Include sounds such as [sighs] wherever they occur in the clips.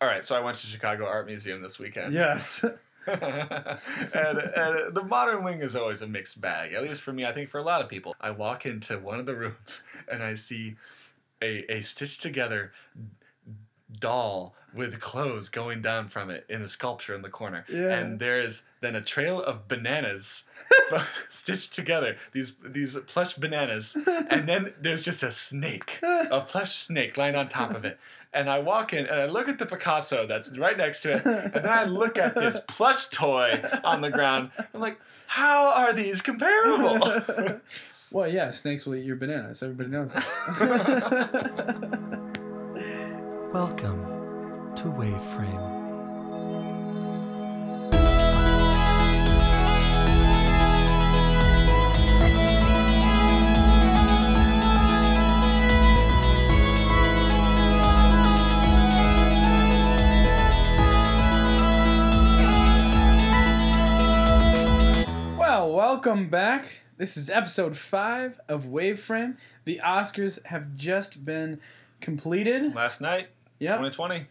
All right, so I went to Chicago Art Museum this weekend. Yes. [laughs] and, and the modern wing is always a mixed bag, at least for me. I think for a lot of people. I walk into one of the rooms [laughs] and I see a, a stitched together doll with clothes going down from it in the sculpture in the corner. Yeah. And there is then a trail of bananas [laughs] stitched together. These these plush bananas, and then there's just a snake, a plush snake lying on top of it. And I walk in and I look at the Picasso that's right next to it, and then I look at this plush toy on the ground. I'm like, how are these comparable? [laughs] well, yeah, snakes will eat your bananas. Everybody knows that. [laughs] Welcome to Waveframe. Welcome back. This is episode five of Waveframe. The Oscars have just been completed. Last night, Yep. 2020.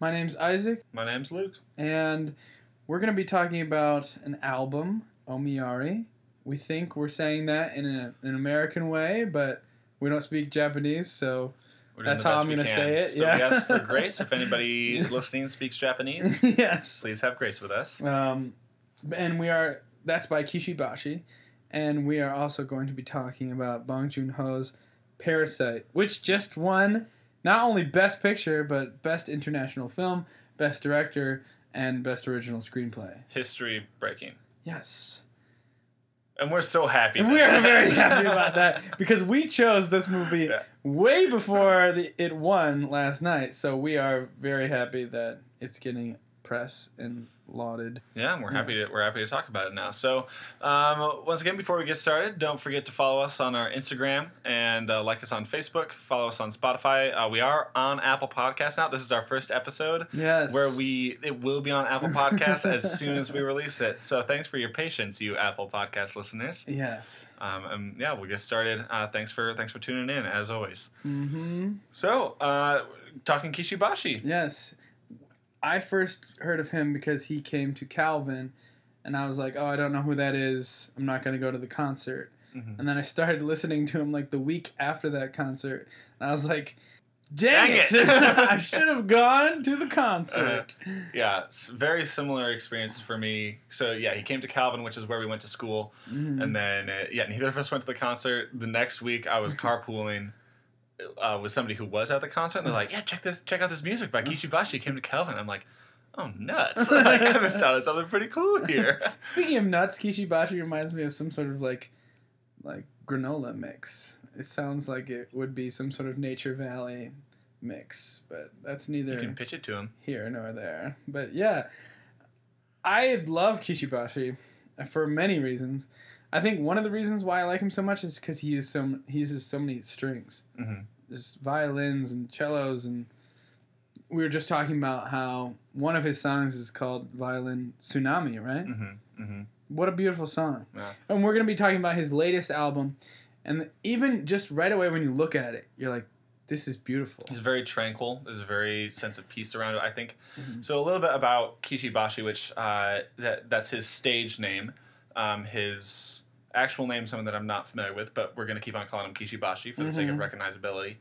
My name's Isaac, My name's Luke. and we're going to be talking about an album, Omiyari. We think we're saying that in a, an American way, but we don't speak Japanese, so We're doing That's the how best I'm we gonna can. say it, So yeah. we ask for grace. If anybody [laughs] listening speaks Japanese, yes. please have grace with us. Um, and we are that's by Kishibashi, and we are also going to be talking about Bong Joon Ho's Parasite, which just won not only Best Picture but Best International Film, Best Director, and Best Original Screenplay. History breaking. Yes, And we're so happy. we are very happy about [laughs] that because we chose this movie Yeah. way before the, it won last night. So we are very happy that it's getting press and lauded. Yeah, we're happy to we're happy to talk about it now. So, um, once again, before we get started, don't forget to follow us on our Instagram and uh, like us on Facebook. Follow us on Spotify. Uh, we are on Apple Podcasts now. This is our first episode Yes, where we it will be on Apple Podcasts as soon as we release it. So, thanks for your patience, you Apple Podcast listeners. yes. Um, and yeah, we'll get started. Uh, thanks for thanks for tuning in as always. Mm-hmm. So, uh, talking Kishibashi. Yes. I first heard of him because he came to Calvin, and I was like, oh, I don't know who that is. I'm not going to go to the concert. Mhm. And then I started [laughs] listening to him like the week after that concert, and I was like, dang, Dang it! it. [laughs] I [laughs] should have gone to the concert. Yeah, s- very similar experience for me. So yeah, he came to Calvin, which is where we went to school, Mhm. and then uh, yeah, neither of us went to the concert. The next week, I was carpooling uh, with somebody who was at the concert, and they're like, "Yeah, check this, check out this music by Kishibashi." Came to Calvin. I'm like, "Oh nuts! like, [laughs] I missed out on something pretty cool here." [laughs] Speaking of nuts, Kishibashi reminds me of some sort of like, like granola mix. It sounds like it would be some sort of Nature Valley mix, but that's neither. you can pitch it to him. here nor there. But yeah, I love Kishibashi for many reasons. I think one of the reasons why I like him so much is because he uses so he uses so many strings, hmm just violins and cellos, and we were just talking about how one of his songs is called Violin Tsunami, right? hmm hmm What a beautiful song! Yeah. And we're gonna be talking about his latest album, and even just right away when you look at it, you're like, this is beautiful. He's very tranquil. There's a very sense of peace around it. I think. Mhm. So a little bit about Kishibashi, which uh, that that's his stage name. Um, his actual name, someone that I'm not familiar with, but we're going to keep on calling him Kishibashi for the sake of Mhm. recognizability.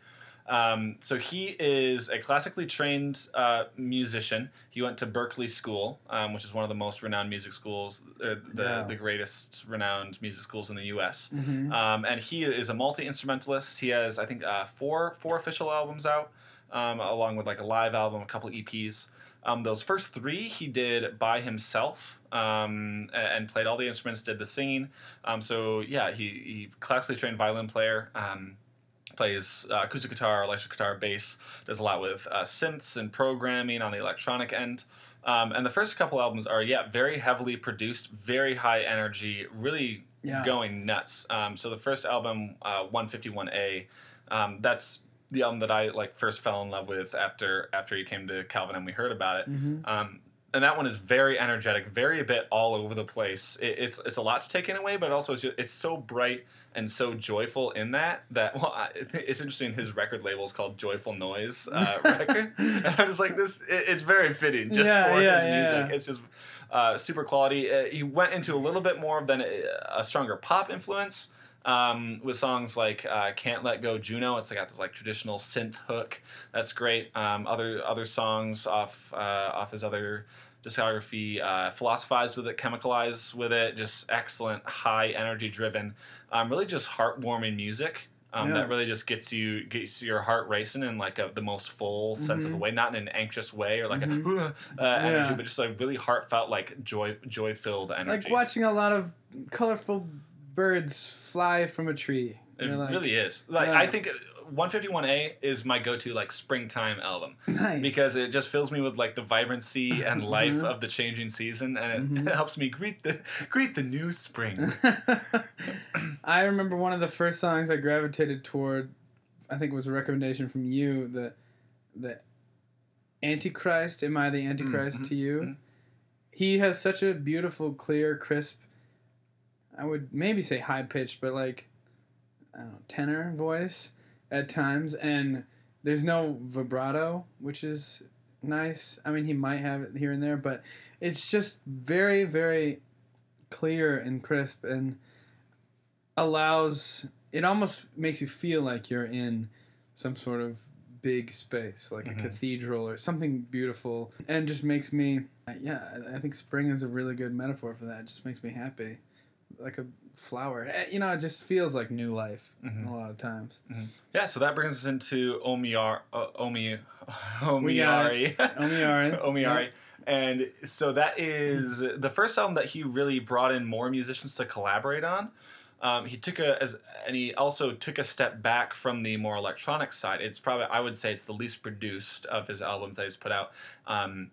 Um, so he is a classically trained uh, musician. He went to Berklee School, um, which is one of the most renowned music schools, or the, Yeah. the greatest renowned music schools in the U.S. Mhm. Um, and he is a multi instrumentalist. He has, I think, uh, four four official albums out, um, along with like a live album, a couple EPs. Um, those first three he did by himself um, and played all the instruments, did the singing. Um, so yeah, he, he classically trained violin player. Um, plays uh, acoustic guitar, electric guitar, bass. Does a lot with uh, synths and programming on the electronic end. Um, and the first couple albums are yeah very heavily produced, very high energy, really Yeah. going nuts. Um, so the first album, uh, 151A, um, that's the album that I like first fell in love with after after he came to Calvin and we heard about it. Mhm. Um, and that one is very energetic, very a bit all over the place. It, it's it's a lot to take in away, but also it's, just, it's so bright and so joyful in that that well, I, [laughs] it's interesting. His record label is called Joyful Noise uh, [laughs] Record, and I was like, this it, it's very fitting just Yeah, for yeah, his music. yeah. It's just uh, super quality. Uh, he went into a little bit more than a, a stronger pop influence. Um, with songs like uh, "Can't Let Go," Juno, it's got this like traditional synth hook. That's great. Um, other other songs off uh, off his other discography, uh, "Philosophize" with it, "Chemicalize" with it, just excellent, high energy driven, um, really just heartwarming music. Um, Yeah. That really just gets you gets your heart racing in like a, the most full sense of the Mhm. way, not in an anxious way or like Mhm. a uh, energy, but just like really heartfelt, like joy joy filled energy. Like watching a lot of colorful birds fly from a tree. It like, really is. Like Yeah. I think 151A is my go-to like springtime album nice because it just fills me with like the vibrancy and [laughs] life Mhm. of the changing season, and it, Mhm. [laughs] helps me greet the greet the new spring. [laughs] I remember one of the first songs I gravitated toward. I think it was a recommendation from you. The the Antichrist. Am I the Antichrist Mhm, to you? mhm. He has such a beautiful, clear, crisp. I would maybe say high pitched, but like I don't know, tenor voice at times, and there's no vibrato, which is nice. I mean, he might have it here and there, but it's just very, very clear and crisp, and allows. It almost makes you feel like you're in some sort of big space, like Mhm. a cathedral or something beautiful, and just makes me. Yeah, I- I think spring is a really good metaphor for that. It just makes me happy, like a flower. Eh, You know, it just feels like new life Mhm. a lot of times. Yeah, so that brings us into Omiyar, uh, Omi, [laughs] Omiyari. Omiyari. [laughs] Omiyari. And so that is the first album that he really brought in more musicians to collaborate on. Um, he took a as and he also took a step back from the more electronic side. It's probably I would say it's the least produced of his albums that he's put out. Um,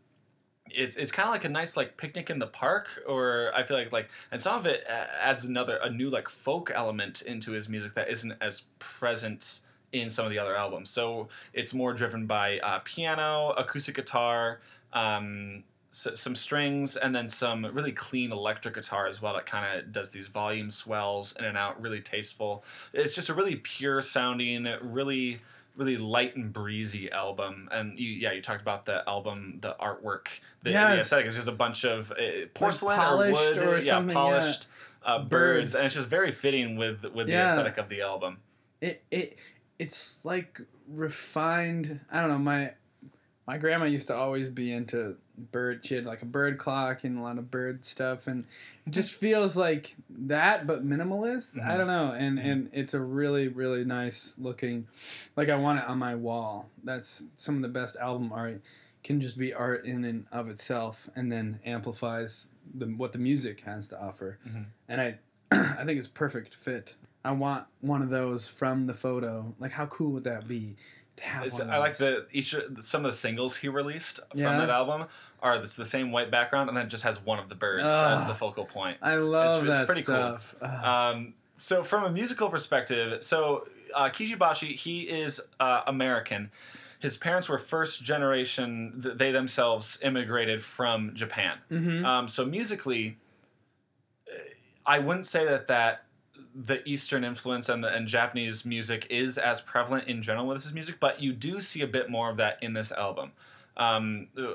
it's it's kind of like a nice like picnic in the park, or I feel like like and some of it adds another a new like folk element into his music that isn't as present in some of the other albums. So it's more driven by uh, piano, acoustic guitar, um, some strings, and then some really clean electric guitar as well that kind of does these volume swells in and out, really tasteful. It's just a really pure sounding, really really light and breezy album. And you, yeah, you talked about the album, the artwork, the, the aesthetic It's just a bunch of uh, porcelain polished or wood, or yeah, something, yeah. polished. Uh, birds. Birds. and it's just very fitting with with the aesthetic of the album. it it it's like refined i don't know my my grandma used to always be into bird she had like a bird clock and a lot of bird stuff and it just feels like that but minimalist? I Mhm. don't know and and it's a really really nice looking like i want it on my wall. That's some of the best album art. Can just be art in and of itself and then amplifies the what the music has to offer. Mhm. and i [clears throat] i think it's perfect fit. I want one of those from the photo. Like, how cool would that be to have It's, one of I like the each some of the singles he released Yeah. from that album are it's the same white background and then just has one of the birds Ugh. as the focal point. I love it's that pretty cool. stuff. Ugh. Um, so from a musical perspective, so uh, Kishibashi he is uh, American. His parents were first generation. They themselves immigrated from Japan. Mhm. Um, so musically, uh, I wouldn't say that that the Eastern influence and the and Japanese music is as prevalent in general with his music, but you do see a bit more of that in this album. Um, uh,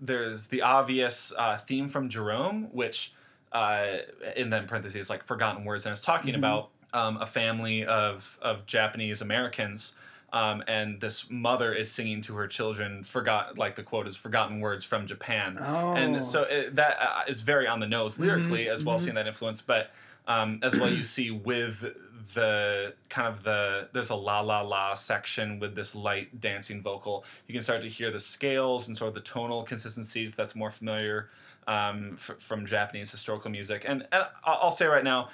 there's the obvious uh, theme from Jerome, which uh, in then parentheses like forgotten words, and it's talking Mhm. about um, a family of of Japanese Americans. Um, and this mother is singing to her children, forgot like the quote is "forgotten words from Japan," oh. and so it, that uh, is very on the nose lyrically Mhm, as well, mhm. seeing that influence. But um, as well, you see with the kind of the there's a la la la section with this light dancing vocal. You can start to hear the scales and sort of the tonal consistencies that's more familiar um, f- from Japanese historical music. And, and I'll say right now,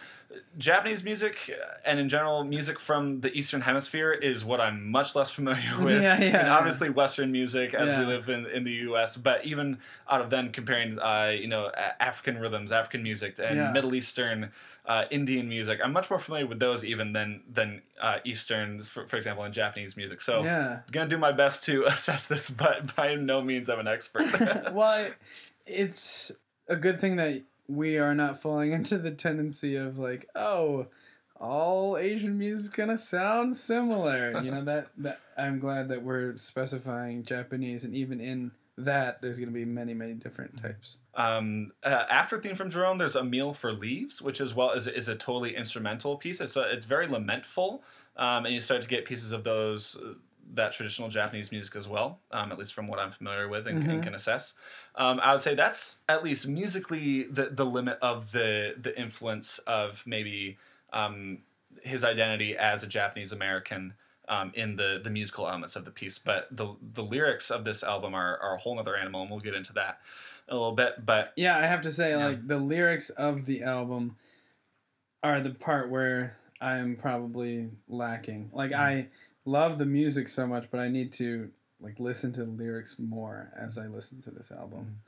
Japanese music uh, and in general music from the Eastern Hemisphere is what I'm much less familiar [laughs] with. Yeah, yeah. And obviously Western music as Yeah. we live in, in the U.S. But even out of then comparing, uh, you know, African rhythms, African music, and Yeah. Middle Eastern, uh, Indian music, I'm much more familiar with those even than than uh, Eastern, for, for example, in Japanese music. So yeah. I'm gonna do my best to [laughs] assess this, but by no means I'm an expert. [laughs] well, it's a good thing that we are not falling [laughs] into the tendency of like, oh, all Asian music is gonna sound similar. You know that [laughs] that I'm glad that we're specifying Japanese, and even in that, there's gonna be many many different types. Um, uh, after theme from Jerome, there's a meal for leaves, which as well is is a totally instrumental piece. It's a, it's very lamentful, um, and you start to get pieces of those. Uh, that traditional Japanese music as well, um, at least from what I'm familiar with and, and Mhm. can assess. Um, I would say that's at least musically the, the limit of the the influence of maybe um, his identity as a Japanese American um, in the the musical elements of the piece. But the the lyrics of this album are, are a whole other animal, and we'll get into that a little bit. But Yeah, I have to say, Yeah. like the lyrics of the album are the part where I'm probably lacking. Like Mhm. I love the music so much, but I need to like listen to the lyrics more as I listen to this album.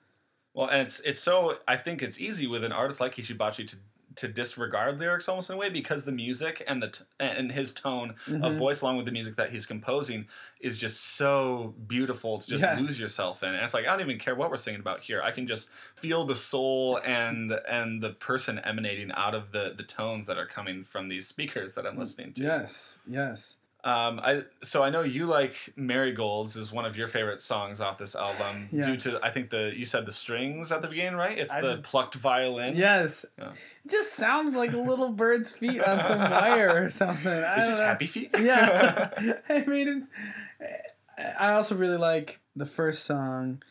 Well, and it's it's so I think it's easy with an artist like Kishibashi to to disregard lyrics almost in a way because the music and the t- and his tone of Mhm. voice along with the music that he's composing is just so beautiful to just Yes. lose yourself in. And it's like I don't even care what we're singing about here. I can just feel the soul and and the person emanating out of the the tones that are coming from these speakers that I'm listening to. Yes, yes. Um, I so I know you like "Marigolds" is one of your favorite songs off this album due to I think the you said the strings at the beginning, right? It's I the did- plucked violin. Yes. Yeah. It just sounds like a little bird's feet on some wire or something. I it's just know. happy feet. Yeah. [laughs] I mean, it's, I also really like the first song,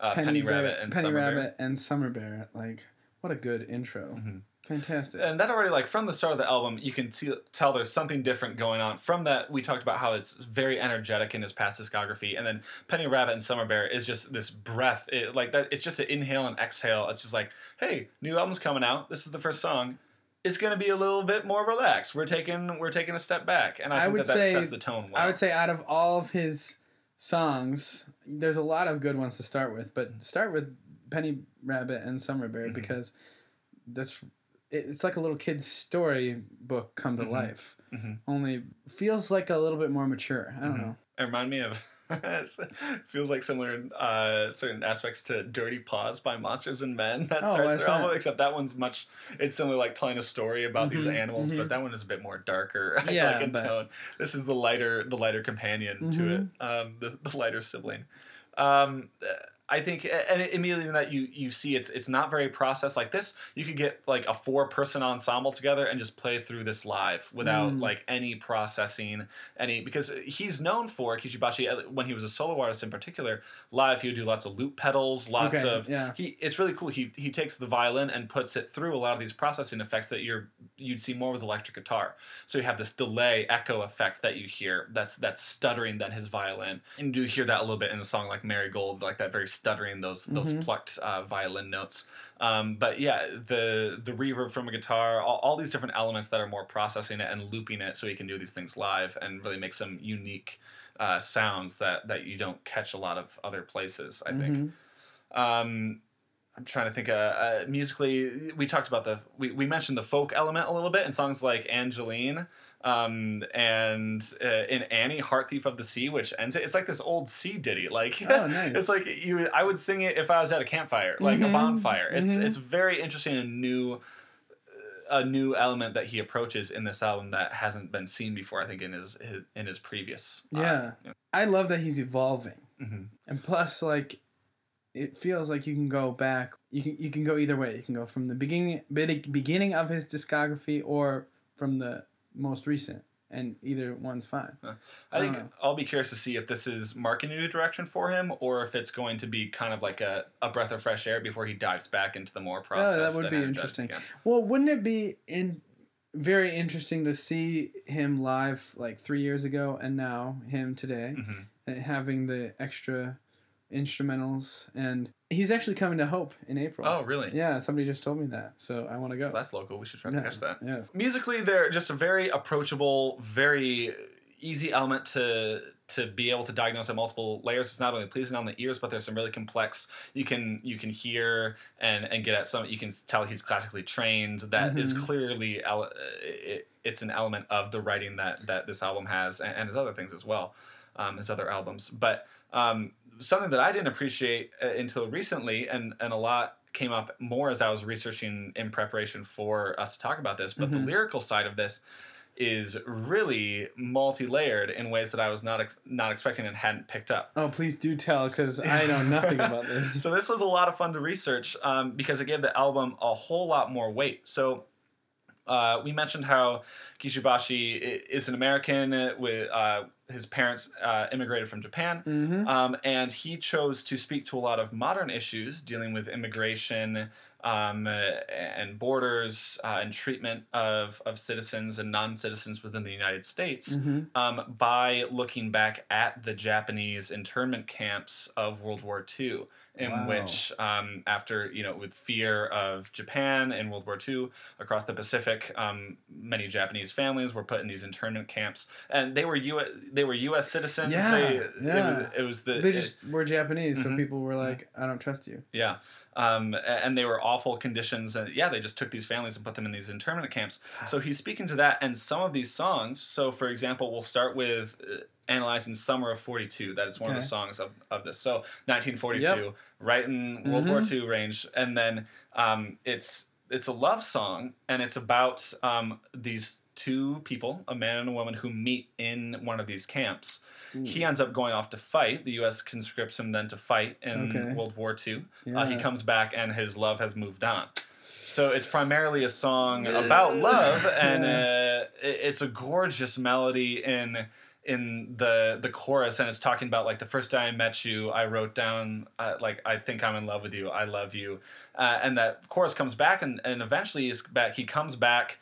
uh, Penny, Bear- Rabbit and Penny Summer Bear. Rabbit and Summer Bear. Like, what a good intro. Mhm. Fantastic. And that already, like from the start of the album, you can t- tell there's something different going on. From that, we talked about how it's very energetic in his past discography, and then Penny Rabbit and Summer Bear is just this breath, it, like that. It's just an inhale and exhale. It's just like, hey, new album's coming out. This is the first song. It's gonna be a little bit more relaxed. We're taking we're taking a step back, and I, I think would that, that say- sets the tone well. I would say out of all of his songs, there's a lot of good ones to start with, but start with Penny Rabbit and Summer Bear Mhm. because that's it's like a little kid's story book come to Mhm. life. Mhm. Only feels like a little bit more mature. I don't Mhm. know. It remind me of [laughs] feels like similar uh, certain aspects to Dirty Paws by Monsters and Men. [laughs] That Oh, their album, except that one's much. It's similar, like telling a story about these Mhm, animals, mhm. but that one is a bit more darker. [laughs] I Yeah, like in but- tone. This is the lighter, the lighter companion to it, Mhm. um, the, the lighter sibling. Um, I think, and immediately in that you you see it's it's not very processed like this. You could get like a four person ensemble together and just play through this live without Mm. like any processing, any because he's known for Kishibashi uh, when he was a solo artist in particular. Live, he would do lots of loop pedals, lots Okay, of yeah. he. It's really cool. He he takes the violin and puts it through a lot of these processing effects that you're you'd see more with electric guitar. So you have this delay echo effect that you hear. That's that's stuttering than his violin, and you hear that a little bit in a song like Marigold, like that very stuttering those those Mhm. plucked uh, violin notes. Um, but yeah, the the reverb from a guitar, all, all these different elements that are more processing it and looping it, so he can do these things live and really make some unique uh, sounds that that you don't catch a lot of other places. I think. Mhm. Um, I'm trying to think. Uh, uh, musically, we talked about the we, we mentioned the folk element a little bit in songs like Angeline, um, and uh, in Annie, Heart Thief of the Sea, which ends it. It's like this old sea ditty. Like Oh, [laughs] nice. it's like you. I would sing it if I was at a campfire, like a Mhm, bonfire. It's mhm. it's very interesting and new. A new element that he approaches in this album that hasn't been seen before. I think in his, his in his previous. uh, Yeah. I love that he's evolving. mhm. And plus, like, it feels like you can go back. You can you can go either way. You can go from the beginning beginning of his discography or from the most recent, and either one's fine. I I think know. I'll be curious to see if this is marking a new direction for him, or if it's going to be kind of like a, a breath of fresh air before he dives back into the more process. Yeah, that would be interesting. again. Well, wouldn't it be in very interesting to see him live like three years ago and now him today, Mhm. and having the extra instrumentals and he's actually coming to Hope in April. Oh, really? Yeah, somebody just told me that, so I want to go. That's local. We should try to catch that. Yes. Musically, they're just a very approachable, very easy element to to be able to diagnose at multiple layers. It's not only pleasing on the ears, but there's some really complex. You can you can hear and and get at some. You can tell he's classically trained. That is Mhm. clearly ele- it, it's an element of the writing that that this album has, and, and his other things as well, um, his other albums. But um, something that I didn't appreciate uh, until recently, and and a lot came up more as I was researching in preparation for us to talk about this. But Mhm. the lyrical side of this is really multi-layered in ways that I was not ex- not expecting and hadn't picked up. Oh, please do tell, because [laughs] I know nothing about this. so this was a lot of fun to research um, because it gave the album a whole lot more weight. So uh, we mentioned how Kishibashi is an American uh, with uh, his parents uh, immigrated from Japan. Mm-hmm. Um, and he chose to speak to a lot of modern issues dealing with immigration um, uh, and borders uh, and treatment of, of citizens and non citizens within the United States Mm-hmm. um, by looking back at the Japanese internment camps of World War II, in Wow. which, um, after, you know, with fear of Japan in World War II across the Pacific, um, many Japanese families were put in these internment camps. And they were U- they were U.S. citizens. Yeah, they, It, yeah. was, it was the. They it- just were Japanese, so Mhm. people were like, "I don't trust you." yeah. Um, and they were awful conditions. And yeah, they just took these families and put them in these internment camps. So he's speaking to that. And some of these songs, so for example, we'll start with uh, analyzing Summer of 42. That is one of the songs of, of this. So 1942, Yep. right in World War Mhm. II range. And then um, it's it's a love song and it's about um, these two people, a man and a woman, who meet in one of these camps. He ends up going off to fight. The U.S. conscripts him then to fight in Okay. World War II. yeah. Uh, he comes back and his love has moved on. So it's primarily a song about love, and uh, it's a gorgeous melody in in the the chorus, and it's talking about like the first day I met you, I wrote down uh, like I think I'm in love with you, I love you, uh, and that chorus comes back, and and eventually he's back. He comes back.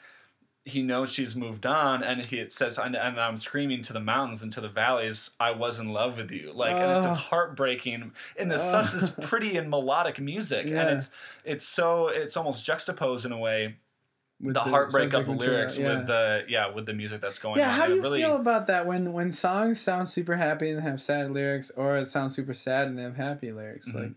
He knows she's moved on, and he it says, and, and I'm screaming to the mountains and to the valleys, I was in love with you. Like, and it's this Oh. heartbreaking, and there's such this [laughs] pretty and melodic music, Yeah. and it's it's so it's almost juxtaposed in a way With the, heartbreak of the material, lyrics yeah. with the yeah with the music that's going yeah, on. how do you really, feel about that when when songs sound super happy and have sad lyrics, or it sounds super sad and they have happy lyrics? Mhm. Like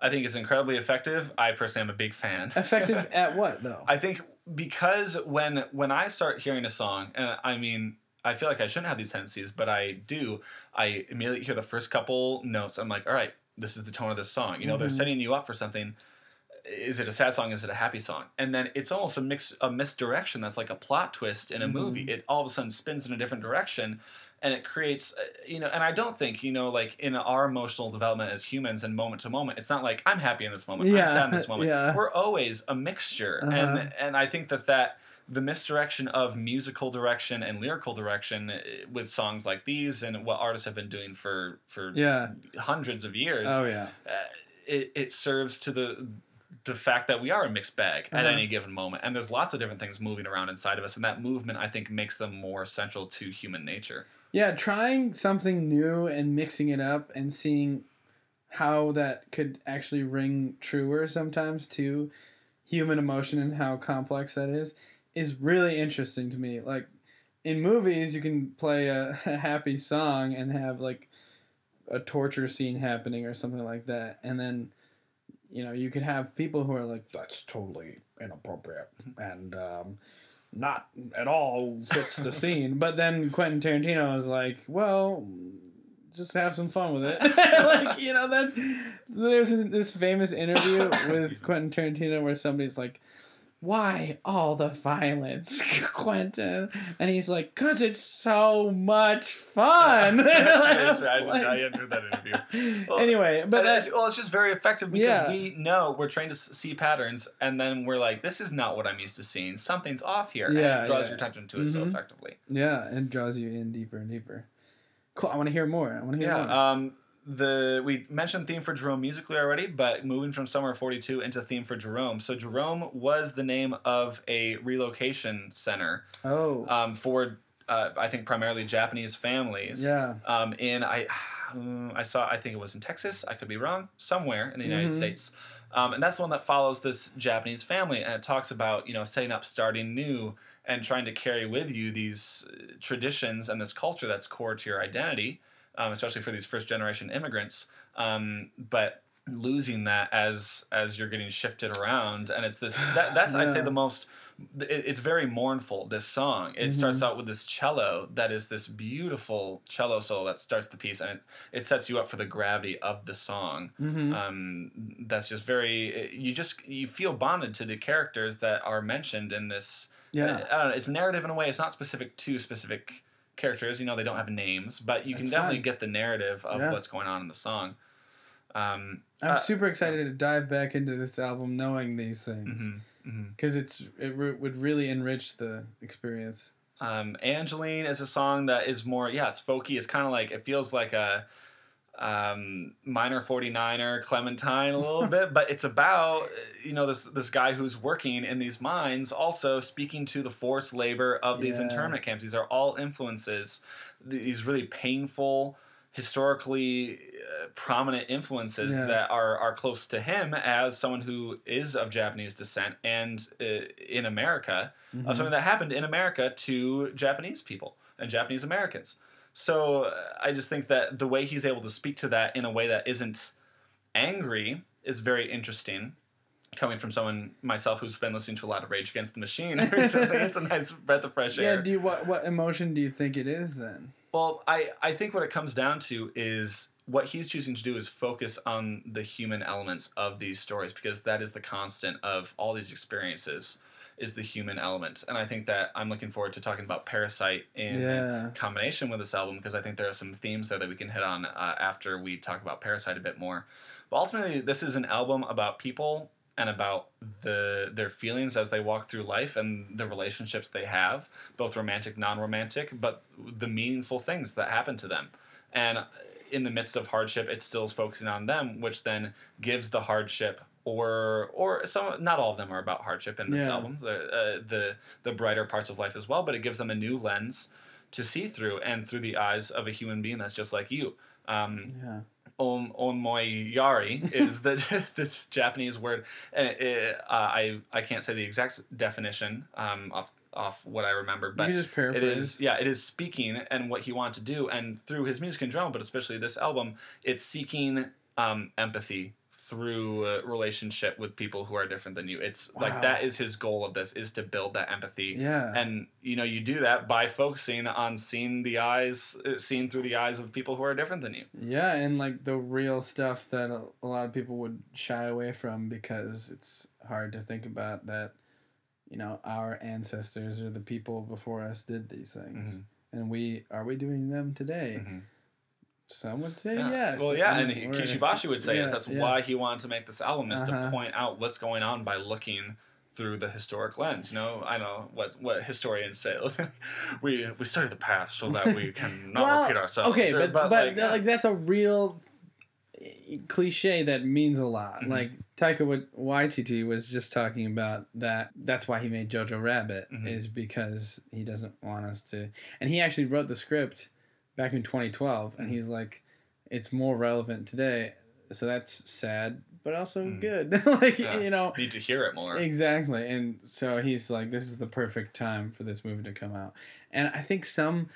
I think it's incredibly effective. I personally am a big fan. [laughs] effective at what though? I think because when when I start hearing a song, and I mean, I feel like I shouldn't have these tendencies, but I do. I immediately hear the first couple notes. I'm like, all right, this is the tone of this song. You know, they're Mhm. setting you up for something. Is it a sad song? Is it a happy song? And then it's almost a mix, a misdirection. That's like a plot twist in a Mhm. movie. It all of a sudden spins in a different direction, and it creates, uh, you know. And I don't think, you know, like in our emotional development as humans and moment to moment, it's not like I'm happy in this moment, I'm sad in this moment. yeah. We're always a mixture, Uh-huh. and and I think that that the misdirection of musical direction and lyrical direction uh, with songs like these and what artists have been doing for for Yeah. hundreds of years Oh yeah. uh, it, it serves to the the fact that we are a mixed bag at Uh-huh. any given moment and there's lots of different things moving around inside of us and that movement i think makes them more central to human nature Yeah, trying something new and mixing it up and seeing how that could actually ring truer sometimes to human emotion and how complex that is is really interesting to me. Like in movies, you can play a, [laughs] a happy song and have like a torture scene happening or something like that, and then you know you could have people who are like that's totally inappropriate and um, not at all fits the scene. But then Quentin Tarantino is like, well, just have some fun with it. [laughs] like you know that there's this famous interview [laughs] with Quentin Tarantino where somebody's like. Why all the violence, [laughs] Quentin? And he's like, "Cause it's so much fun." [laughs] That's I [laughs] I, didn't- I like- hadn't heard that interview Well, anyway, but but that, it's, well, it's just very effective because Yeah. we know we're trained to see patterns, and then we're like, "This is not what I'm used to seeing. Something's off here." and Yeah, it draws yeah. your attention to it so Mhm. effectively. yeah, and draws you in deeper and deeper. Cool. I want to hear more. I want to hear Yeah. more. Um, the we mentioned theme for Jerome musically already, but moving from Summer of '42 into theme for Jerome. So Jerome was the name of a relocation center oh, um, for uh, I think primarily Japanese families. yeah. Um, in I, I saw I think it was in Texas. I could be wrong. Somewhere in the United Mhm. States. Um, and that's the one that follows this Japanese family, and it talks about you know setting up, starting new, and trying to carry with you these uh, traditions and this culture that's core to your identity, um, especially for these first generation immigrants. Um, but losing that as as you're getting shifted around and it's this that, that's i'd say [sighs] the most it, it's very mournful this song it starts Mhm. out with this cello that is this beautiful cello solo that starts the piece and it, it sets you up for the gravity of the song Mm-hmm. um, that's just very you just you feel bonded to the characters that are mentioned in this yeah. I don't know, it's narrative in a way it's not specific to specific characters you know they don't have names but you can definitely fine. get the narrative of Yeah. what's going on in the song um, I'm uh, super excited to dive back into this album knowing these things mhm, mhm. because it's it re- would really enrich the experience. Um, Angeline is a song that is more, yeah, it's folky. It's kind of like, it feels like a um, miner 49er Clementine a little [laughs] bit, but it's about, you know, this, this guy who's working in these mines, also speaking to the forced labor of these Yeah. internment camps. These are all influences, these really painful, historically uh, prominent influences Yeah. that are, are close to him as someone who is of Japanese descent and uh, in America Mhm. of something that happened in America to Japanese people and Japanese Americans. So uh, I just think that the way he's able to speak to that in a way that isn't angry is very interesting. Coming from someone myself who's been listening to a lot of Rage Against the Machine [laughs] recently, it's a nice breath of fresh air. Yeah. Do you, what what emotion do you think it is then? Well, I, I think what it comes down to is what he's choosing to do is focus on the human elements of these stories because that is the constant of all these experiences is the human element. And I think that I'm looking forward to talking about Parasite in Yeah. combination with this album because I think there are some themes there that we can hit on uh, after we talk about Parasite a bit more. But ultimately, this is an album about people and about the their feelings as they walk through life and the relationships they have, both romantic, non-romantic, but the meaningful things that happen to them. And in the midst of hardship, it still is focusing on them, which then gives the hardship or or some not all of them are about hardship in this Yeah. album. The uh, the the brighter parts of life as well, but it gives them a new lens to see through and through the eyes of a human being that's just like you. Um, Yeah. on omoyari [laughs] is the [laughs] this Japanese word, and it, it, uh, I I can't say the exact definition um, off off what I remember, but you can just paraphrase. is yeah it is speaking and what he wanted to do, and through his music and drama, but especially this album, it's seeking um, empathy through a relationship with people who are different than you. It's like that is his goal of this is to build that empathy Yeah. and you know you do that by focusing on seeing the eyes uh, seeing through the eyes of people who are different than you Yeah, and like the real stuff that a, lot of people would shy away from because it's hard to think about that, you know, our ancestors or the people before us did these things. Mhm. And we are we doing them today? Mhm. Some would say yeah. yes. well yeah and kishibashi would say yeah, yes that's yeah. why he wanted to make this album is Uh-huh. to point out what's going on by looking through the historic lens you know i know what what historians say [laughs] we we study the past so that we can [laughs] not Well, repeat ourselves Okay, Or- but but, like, like, that's a real eh, cliche that means a lot. Mhm. Like Taika Wa- Waititi was just talking about that. That's why he made Jojo Rabbit Mhm. is because he doesn't want us to. And he actually wrote the script back in 2012, and he's like, it's more relevant today. So that's sad, but also Mhm. good. [laughs] like Yeah. you know, need to hear it more Exactly. And so he's like, this is the perfect time for this movie to come out. And I think some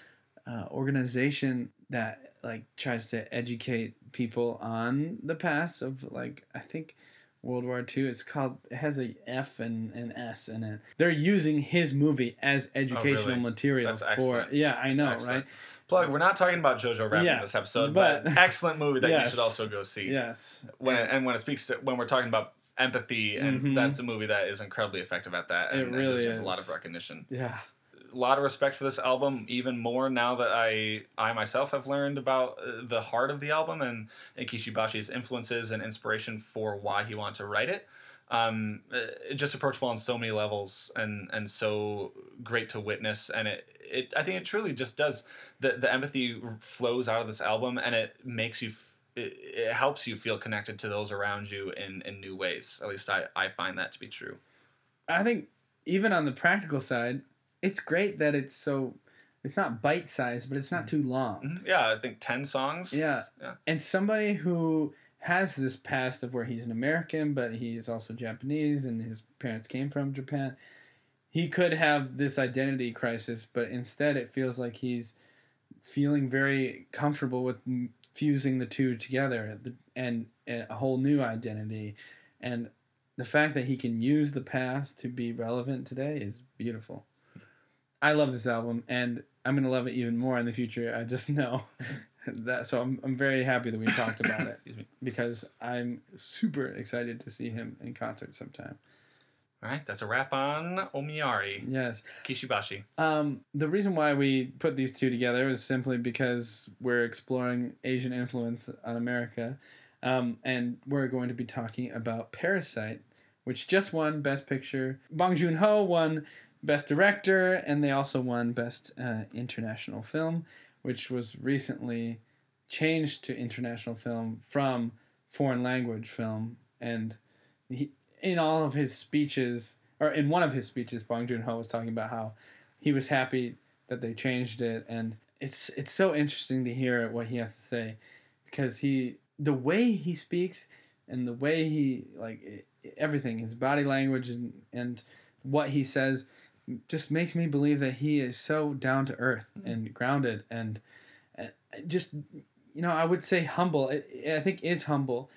uh, organization that like tries to educate people on the past of like, I think World War II, it's called, it has a F and an S in it. They're using his movie as educational really? material That's for, excellent. yeah, I That's know, excellent. right? Plug we're not talking about jojo rabbit Yeah, in this episode but, but- excellent movie that you should also go see Yes. when it, and when it speaks to when we're talking about empathy and Mhm. that's a movie that is incredibly effective at that and, It and really deserves a lot of recognition Yeah. a lot of respect for this album even more now that i i myself have learned about uh, the heart of the album and, and kishibashi's influences and inspiration for why he wanted to write it um, just approachable on so many levels and and so great to witness and it, it i think it truly just does the, the empathy flows out of this album and it makes you f- it, it helps you feel connected to those around you in, in new ways at least I, I find that to be true I think even on the practical side, it's great that it's so it's not bite sized, but it's not too long. Mhm. yeah i think 10 songs Yeah. yeah And somebody who has this past of where he's an American, but he is also Japanese and his parents came from Japan, he could have this identity crisis, but instead it feels like he's feeling very comfortable with fusing the two together and a whole new identity. And the fact that he can use the past to be relevant today is beautiful. I love this album and i'm to love it even more in the future i just know [laughs] that so I'm, I'm very happy that we talked about it [coughs] Excuse me. because i'm super excited to see him in concert sometime All right, that's a wrap on Omiyari yes Kishibashi. Um, the reason why we put these two together is simply because we're exploring Asian influence on America, um, and we're going to be talking about Parasite, which just won Best Picture. Bong Joon Ho won Best Director, and they also won Best uh, International Film, which was recently changed to international film from foreign language film. And he, in all of his speeches, or in one of his speeches, Bong Joon Ho was talking about how he was happy that they changed it, and it's it's so interesting to hear what he has to say because he the way he speaks and the way he like everything his body language and and what he says just makes me believe that he is so down to earth mm-hmm. and grounded and, and just you know I would say humble. I, I think is humble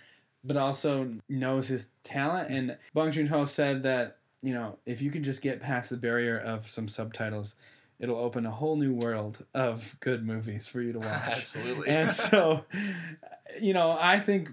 but also knows his talent. And Bong Joon-ho said that you know if you can just get past the barrier of some subtitles it'll open a whole new world of good movies for you to [laughs] watch. Absolutely. and [laughs] so you know i think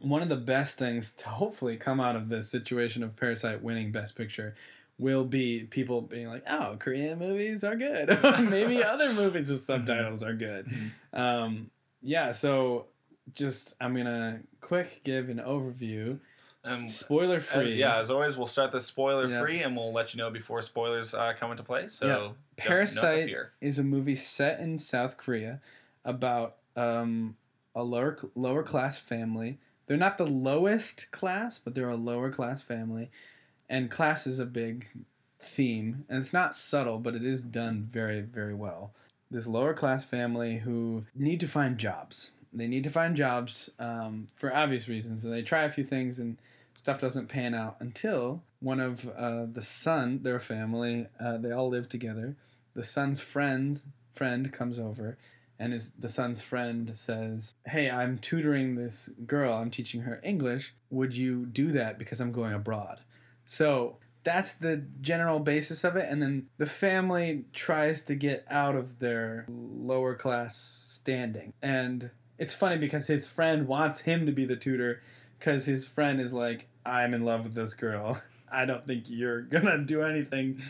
one of the best things to hopefully come out of this situation of parasite winning best picture will be people being like oh korean movies are good [laughs] [laughs] maybe other movies with subtitles are good um, yeah so just i'm gonna quick give an overview Um, spoiler as- free yeah, as always, we'll start this spoiler Yeah. free, and we'll let you know before spoilers uh, come into play. So, Yeah. don't- the Parasite fear. is a movie set in South Korea about um, a lower lower class family. They're not the lowest class, but they're a lower class family, and class is a big theme, and it's not subtle, but it is done very very well. This lower class family who need to find jobs. They need to find jobs um, for obvious reasons, and they try a few things and stuff doesn't pan out until one of uh, the son, their family, uh, they all live together. The son's friend friend comes over, and his the son's friend says, "Hey, I'm tutoring this girl. I'm teaching her English. Would you do that because I'm going abroad?" So that's the general basis of it, and then the family tries to get out of their lower class standing, and it's funny because his friend wants him to be the tutor because his friend is like, I'm in love with this girl. [laughs] I don't think you're gonna do anything.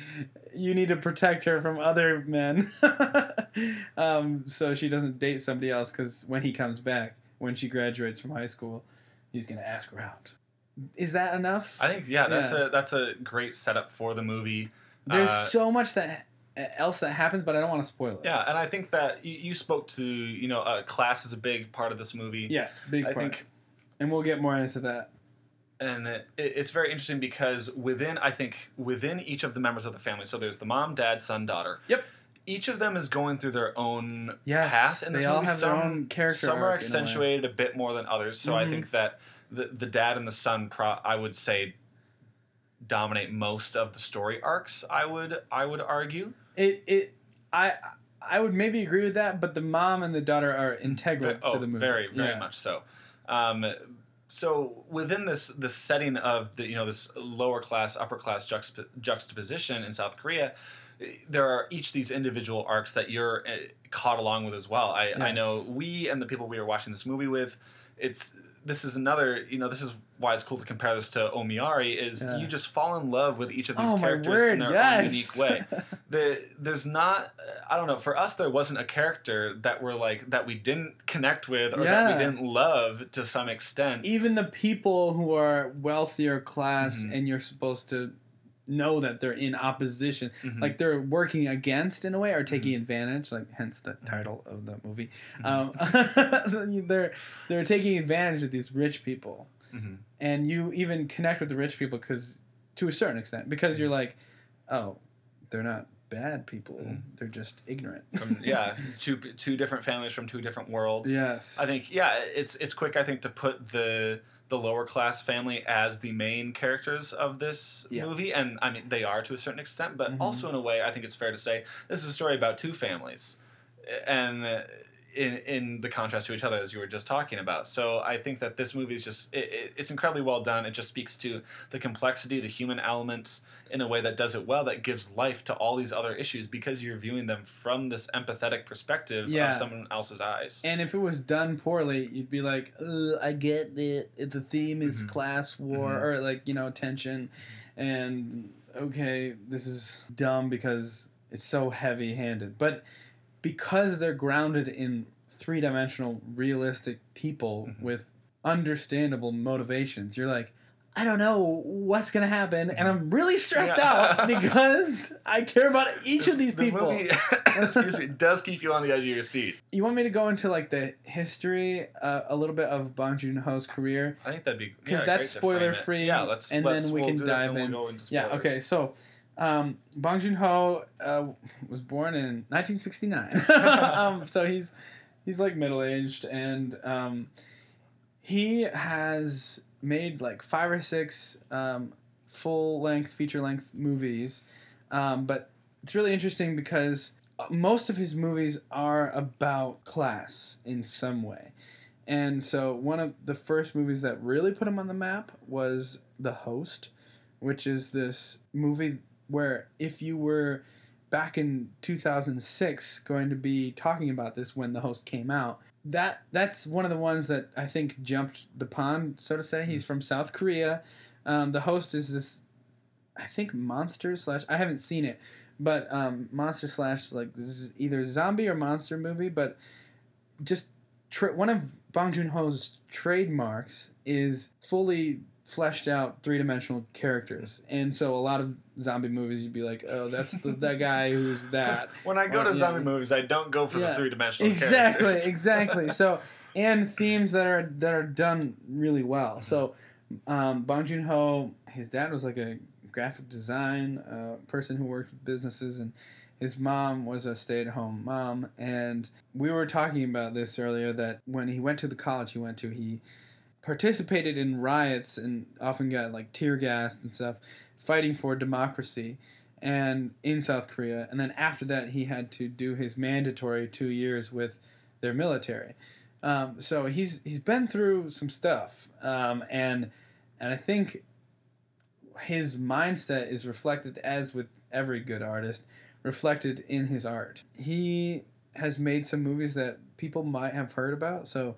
You need to protect her from other men. [laughs] um, so she doesn't date somebody else because when he comes back, when she graduates from high school, he's gonna ask her out. Is that enough? I think yeah, that's Yeah. a that's a great setup for the movie. There's Uh, so much that else that happens, but I don't want to spoil it. Yeah, and I think that you, you spoke to you know uh, class is a big part of this movie. Yes, big I part. think and we'll get more into that. and it, it's very interesting because within I think within each of the members of the family, so there's the mom, dad, son, daughter. Yep. Each of them is going through their own Yes, path in they all movie. have their some, own character Some are in a accentuated a, bit more than others. So I Mhm. think that the the dad and the son, pro, I would say, dominate most of the story arcs. I would I would argue. It it I I would maybe agree with that, but the mom and the daughter are integral oh, to the movie. very very Yeah. much so. Um, so within this this setting of the you know this lower class upper class juxtap- juxtaposition in South Korea, eh, there are each these individual arcs that you're uh, caught along with as well. I, I know we and the people we are watching this movie with, it's this is another you know this is why it's cool to compare this to Omiyari is Yeah. you just fall in love with each of these Oh characters word! in their yes. own unique way [laughs] the there's not I don't know for us there wasn't a character that we're like that we didn't connect with or that we didn't love to some extent. Even the people who are wealthier class, Mhm. and you're supposed to know that they're in opposition, Mhm. like they're working against in a way, or taking advantage. Like hence the Mm-hmm. title of the movie. Um, [laughs] they're they're taking advantage of these rich people. Mhm. and you even connect with the rich people because to a certain extent because you're like oh they're not bad people they're just ignorant from yeah, two two different families from two different worlds. yes I think yeah, it's it's quick I think to put the the lower class family as the main characters of this Yeah. movie and I mean they are to a certain extent, but Mhm. also in a way I think it's fair to say this is a story about two families. And uh, in in the contrast to each other as you were just talking about. So I think that this movie is just it, it, it's incredibly well done. It just speaks to the complexity, the human elements in a way that does it well. That gives life to all these other issues because you're viewing them from this empathetic perspective Yeah. of someone else's eyes. And if it was done poorly, you'd be like, I get it. It- The theme is Mhm. class war Mhm. or like, you know, tension. And okay, this is dumb because it's so heavy handed. But because they're grounded in three dimensional, realistic people Mhm. with understandable motivations, you're like, I don't know what's gonna happen, and I'm really stressed Yeah. out [laughs] because I care about each This- of these people. movie, [laughs] excuse me, [laughs] does keep you on the edge of your seat. You want me to go into like the history uh, a little bit of Bong Joon Ho's career? I think that'd be 'Cause yeah, that's great to frame it. spoiler-free, Yeah, let's and let's, then we we'll can dive in. We'll Yeah. Okay. So, um, Bong Joon Ho uh, was born in 1969. um, so he's he's like middle aged, and um, he has made like five or six um, full length, feature length movies. Um, but it's really interesting because most of his movies are about class in some way. And so one of the first movies that really put him on the map was The Host, which is this movie where if you were back in 2006 going to be talking about this when The Host came out, that that's one of the ones that I think jumped the pond, so to say. He's from South Korea. Um, the Host is this, I think, monster slash. I haven't seen it, but um, monster slash like this is either zombie or monster movie. But just tra- one of Bong Joon Ho's trademarks is fully fleshed out three dimensional characters, and so a lot of zombie movies you'd be like, oh, that's the, that guy who's that. [laughs] When I go Or, to zombie movies, I don't go for Yeah. the three dimensional exactly characters. exactly [laughs] so and themes that are that are done really well so um, bong joon-ho his dad was like a graphic design uh, person who worked with businesses and his mom was a stay-at-home mom and we were talking about this earlier that when he went to the college he went to he participated in riots and often got like tear gas and stuff fighting for democracy and in South Korea, and then after that he had to do his mandatory two years with their military. Um, so he's he's been through some stuff, um, and and I think his mindset is reflected as with every good artist, reflected in his art. He has made some movies that people might have heard about. So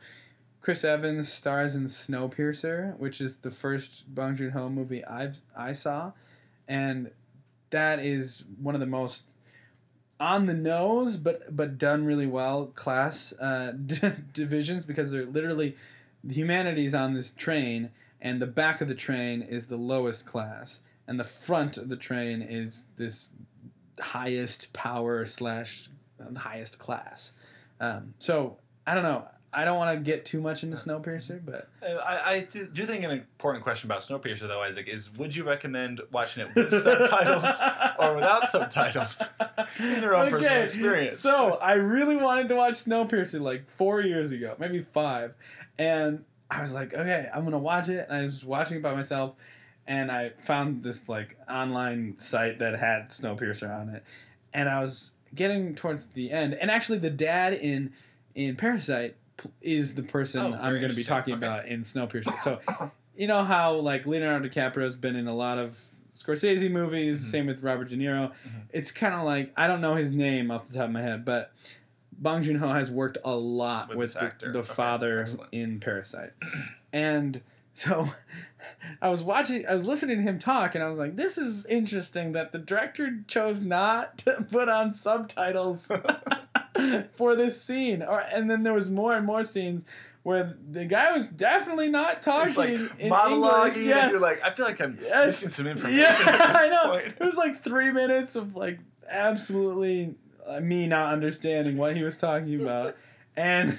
Chris Evans stars in Snowpiercer, which is the first Bong Joon Ho movie I've I saw, and that is one of the most on the nose, but but done really well class uh, [laughs] divisions because they're literally humanities on this train, and the back of the train is the lowest class, and the front of the train is this highest power slash highest class. Um, so I don't know. I don't want to get too much into Snowpiercer, but I, I do, do think an important question about Snowpiercer, though, Isaac, is would you recommend watching it with subtitles or without [laughs] subtitles? In your own personal experience. So I really wanted to watch Snowpiercer like four years ago, maybe five, and I was like, okay, I'm gonna watch it. And I was watching it by myself, and I found this like online site that had Snowpiercer on it, and I was getting towards the end, and actually the dad in in Parasite is the person Oh, I'm going to be talking Okay. about in Snowpiercer. So [laughs] you know how like Leonardo DiCaprio's been in a lot of Scorsese movies, Mhm. same with Robert De Niro. Mhm. It's kind of like I don't know his name off the top of my head, but Bong Joon Ho has worked a lot With with, the, the Okay, father excellent. in Parasite, and so [laughs] I was watching, I was listening to him talk, and I was like, "This is interesting that the director chose not to put on subtitles [laughs] [laughs] for this scene." Or and then there was more and more scenes where the guy was definitely not talking like in English. and Yes. you're like, I feel like I'm Yes. missing some [laughs] information. Yeah, I know. point. It was like three minutes of like absolutely uh, me not understanding what he was talking about, [laughs] and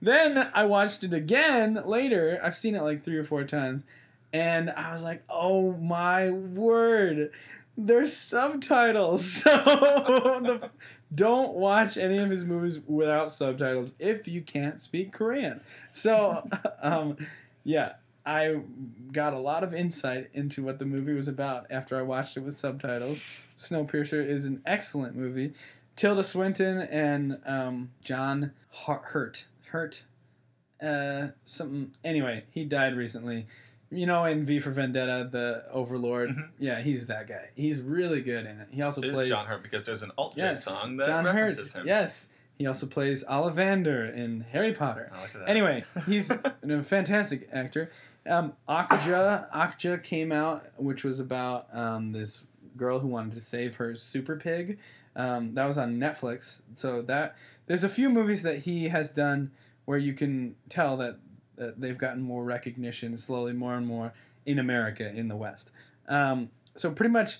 then I watched it again later. I've seen it like three or four times, and I was like, "Oh my word!" There's subtitles, [laughs] so the, don't watch any of his movies without subtitles if you can't speak Korean. So, [laughs] um, yeah, I got a lot of insight into what the movie was about after I watched it with subtitles. Snowpiercer is an excellent movie. Tilda Swinton and um, John Hurt Hurt uh something anyway he died recently you know in V for Vendetta the Overlord Mhm. yeah he's that guy he's really good in it he also It plays John Hurt because there's an alt yes song that John Hurt references him. yes he also plays Ollivander in Harry Potter I like that. Anyway, he's [laughs] a fantastic actor. Um, Okja, Okja came out, which was about um, this girl who wanted to save her super pig. Um, that was on Netflix. So that there's a few movies that he has done where you can tell that, that they've gotten more recognition slowly, more and more in America, in the West. Um, so pretty much,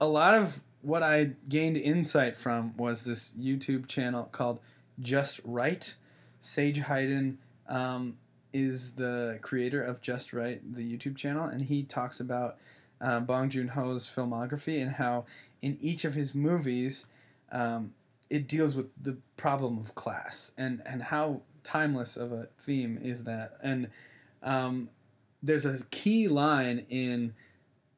a lot of what I gained insight from was this YouTube channel called Just Write. Sage Hayden um, is the creator of Just Write, the YouTube channel, and he talks about uh, Bong Joon Ho's filmography and how in each of his movies um, it deals with the problem of class and, and how timeless of a theme is that. And um, there's a key line in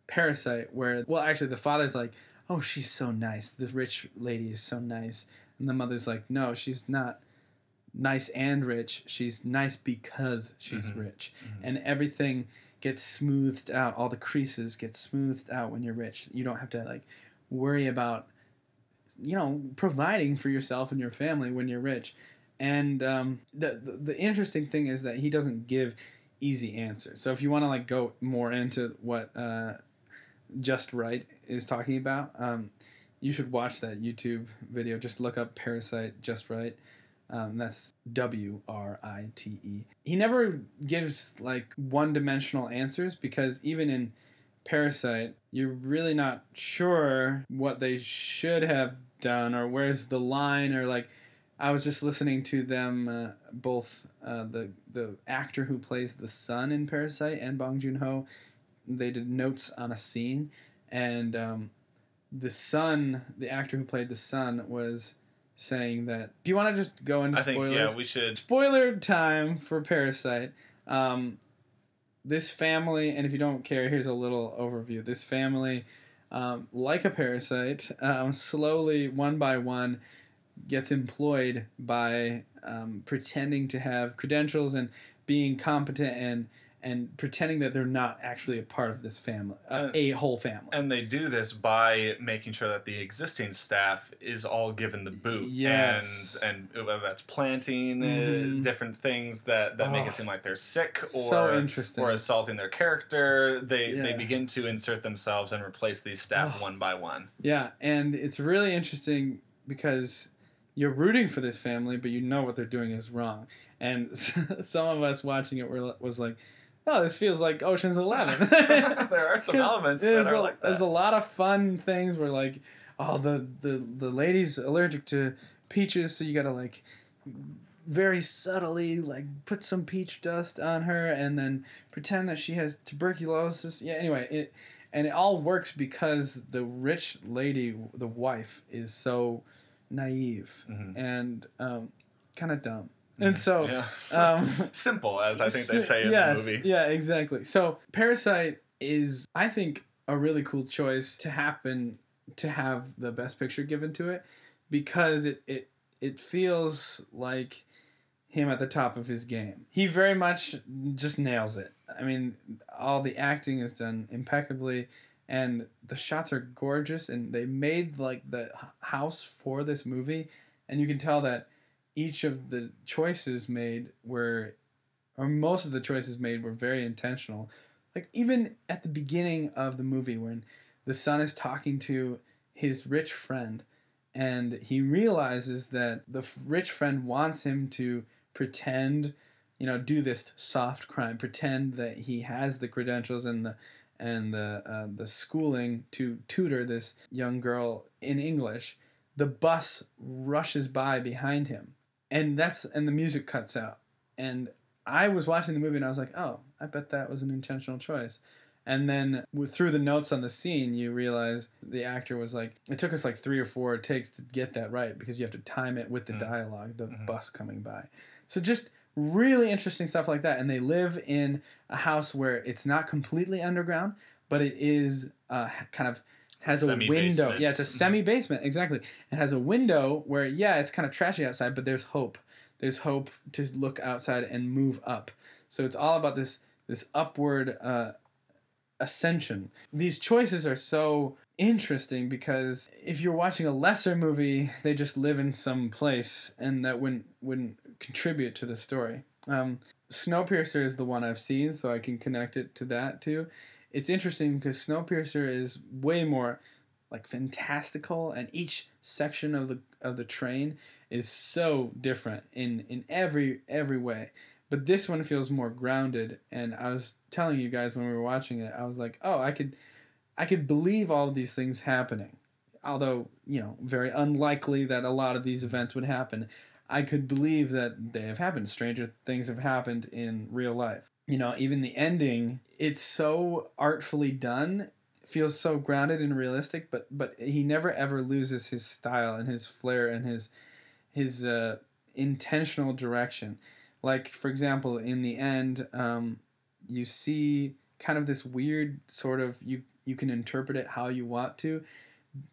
Parasite where, well, actually, the father's like, oh, she's so nice. The rich lady is so nice. And the mother's like, no, she's not nice and rich. She's nice because she's Mhm. rich. Mhm. And everything gets smoothed out. All the creases get smoothed out when you're rich. You don't have to like worry about you know providing for yourself and your family when you're rich. And um, the, the the interesting thing is that he doesn't give easy answers. So if you want to like go more into what uh, Just Write is talking about, um, you should watch that YouTube video. Just look up Parasite Just Write. Um, that's W R I T E. He never gives like one dimensional answers because even in Parasite, you're really not sure what they should have done or where's the line or like. I was just listening to them uh, both uh, the the actor who plays the son in Parasite and Bong Joon Ho. They did notes on a scene, and um, the son, the actor who played the son, was saying that. Do you want to just go into I think yeah, we should. Spoiler time for Parasite. Um, this family, and if you don't care, here's a little overview. This family, um, like a parasite, um, slowly, one by one, gets employed by um, pretending to have credentials and being competent and and pretending that they're not actually a part of this family, uh, a whole family. And they do this by making sure that the existing staff is all given the boot. Yes. And, and whether that's planting Mhm. uh, different things that, that make Oh. it seem like they're sick or, so or assaulting their character, they, they begin to insert themselves and replace these staff Oh. one by one. Yeah, and it's really interesting because you're rooting for this family, but you know what they're doing is wrong. And [laughs] some of us watching it were was like, "Oh, this feels like Ocean's 11. [laughs] there are some [laughs] elements there's that are a, like There's a lot of fun things where like, oh, the the the lady's allergic to peaches, so you gotta like very subtly like put some peach dust on her and then pretend that she has tuberculosis. Yeah, anyway, it and it all works because the rich lady, the wife, is so naive Mhm. and um, kind of dumb. And so, Yeah. [laughs] um, Simple, as I think they say in yes, the movie. Yeah, exactly. So Parasite is, I think, a really cool choice to happen to have the best picture given to it because it it it feels like him at the top of his game. He very much just nails it. I mean, all the acting is done impeccably and the shots are gorgeous and they made like the house for this movie and you can tell that each of the choices made were or most of the choices made were very intentional. Like even at the beginning of the movie when the son is talking to his rich friend and he realizes that the rich friend wants him to pretend, you know, do this soft crime, pretend that he has the credentials and the and the uh, the schooling to tutor this young girl in English. The bus rushes by behind him, and that's and the music cuts out. And I was watching the movie and I was like, oh, I bet that was an intentional choice. And then through the notes on the scene, you realize the actor was like, it took us like three or four takes to get that right because you have to time it with the Mm. dialogue, the Mhm. bus coming by. So just really interesting stuff like that. And they live in a house where it's not completely underground, but it is uh, kind of has a window. Yeah, it's a semi basement exactly. It has a window where yeah, it's kind of trashy outside, but there's hope. There's hope to look outside and move up. So it's all about this this upward uh, ascension. These choices are so interesting because if you're watching a lesser movie, they just live in some place and that wouldn't wouldn't contribute to the story. Um, Snowpiercer is the one I've seen, so I can connect it to that too. It's interesting because Snowpiercer is way more like fantastical, and each section of the of the train is so different in in every every way. But this one feels more grounded, and I was telling you guys when we were watching it, I was like, oh, I could I could believe all of these things happening. Although, you know, very unlikely that a lot of these events would happen. I could believe that they have happened. Stranger things have happened in real life. You know, even the ending, it's so artfully done, feels so grounded and realistic, but but he never ever loses his style and his flair and his his uh, intentional direction. Like for example, in the end, um, you see kind of this weird sort of you you can interpret it how you want to.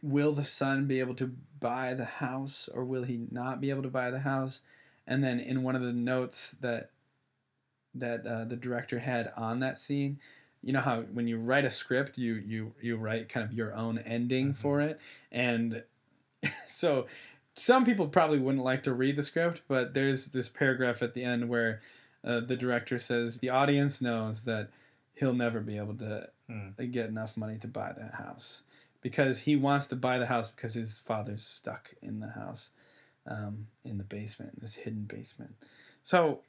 Will the son be able to buy the house or will he not be able to buy the house? And then in one of the notes that that uh, the director had on that scene, you know how when you write a script, you you you write kind of your own ending Mhm. for it, and [laughs] so some people probably wouldn't like to read the script, but there's this paragraph at the end where uh, the director says the audience knows that he'll never be able to Hmm. get enough money to buy that house because he wants to buy the house because his father's stuck in the house um, in the basement in this hidden basement so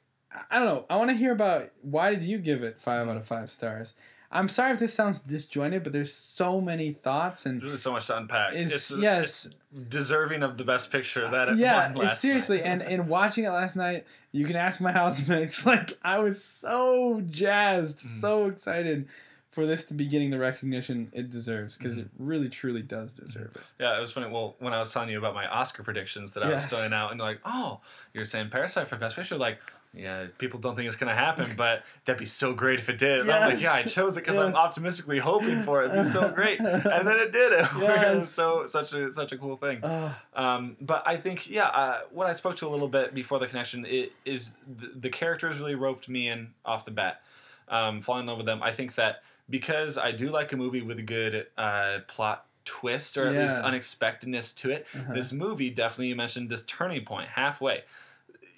I- don't know i want to hear about why did you give it five out of five stars i'm sorry if this sounds disjointed but there's so many thoughts and There's so much to unpack. It's- It's, yes. it's deserving of the best picture that it yeah seriously and in watching it last night you can ask my [laughs] housemates like i was so jazzed Mhm. so excited for this to be getting the recognition it deserves because Mm-hmm. it really truly does deserve it Yeah, it was funny. Well, when I was telling you about my Oscar predictions that I Yes. was throwing out, and like, "Oh, you're saying Parasite for Best Picture?" Like, yeah, people don't think it's gonna happen, [laughs] but that'd be so great if it did. And I'm like, yeah, I chose it because I'm optimistically hoping for it. It'd be so [laughs] great, and then it did. [laughs] It was Yes. so such a such a cool thing. Ugh. Um, but I think, yeah, uh, what I spoke to a little bit before the connection it, is the, the characters really roped me in off the bat. Um, falling in love with them. I think that because I do like a movie with a good uh, plot twist or at least unexpectedness to it, Uh-huh. this movie definitely you mentioned this turning point halfway.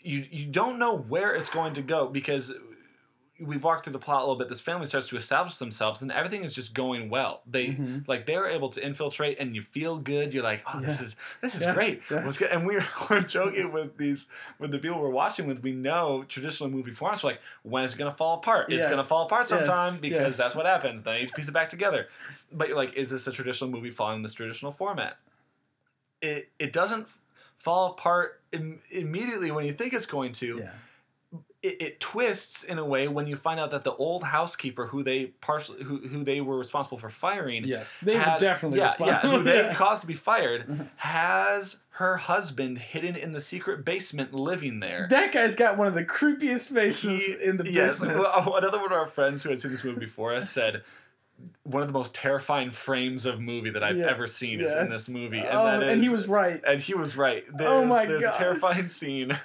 You you don't know where it's going to go because we've walked through the plot a little bit. This family starts to establish themselves, and everything is just going well. They Mhm. like they're able to infiltrate, and you feel good. You're like, oh, this is this is Yes, great. yes. And we're, [laughs] we're joking with these with the people we're watching with. We know traditional movie forms. We're like, when is it gonna fall apart? It's gonna fall apart sometime Yes, because yes. that's what happens. Then you piece it back together. But you're like, is this a traditional movie following this traditional format? It it doesn't fall apart Im- immediately when you think it's going to yeah it, it twists in a way when you find out that the old housekeeper who they partially who, who they were responsible for firing yes they were definitely yeah, yeah, responsible. who they [laughs] Yeah. caused to be fired Mhm. has her husband hidden in the secret basement living there. That guy's got one of the creepiest faces He- in the yes, business. well, another one of our friends who had seen this movie before us said one of the most terrifying frames of movie that I've Yeah, ever seen is in this movie, and oh, that is and he was right. and he was right. There's, Oh my a terrifying scene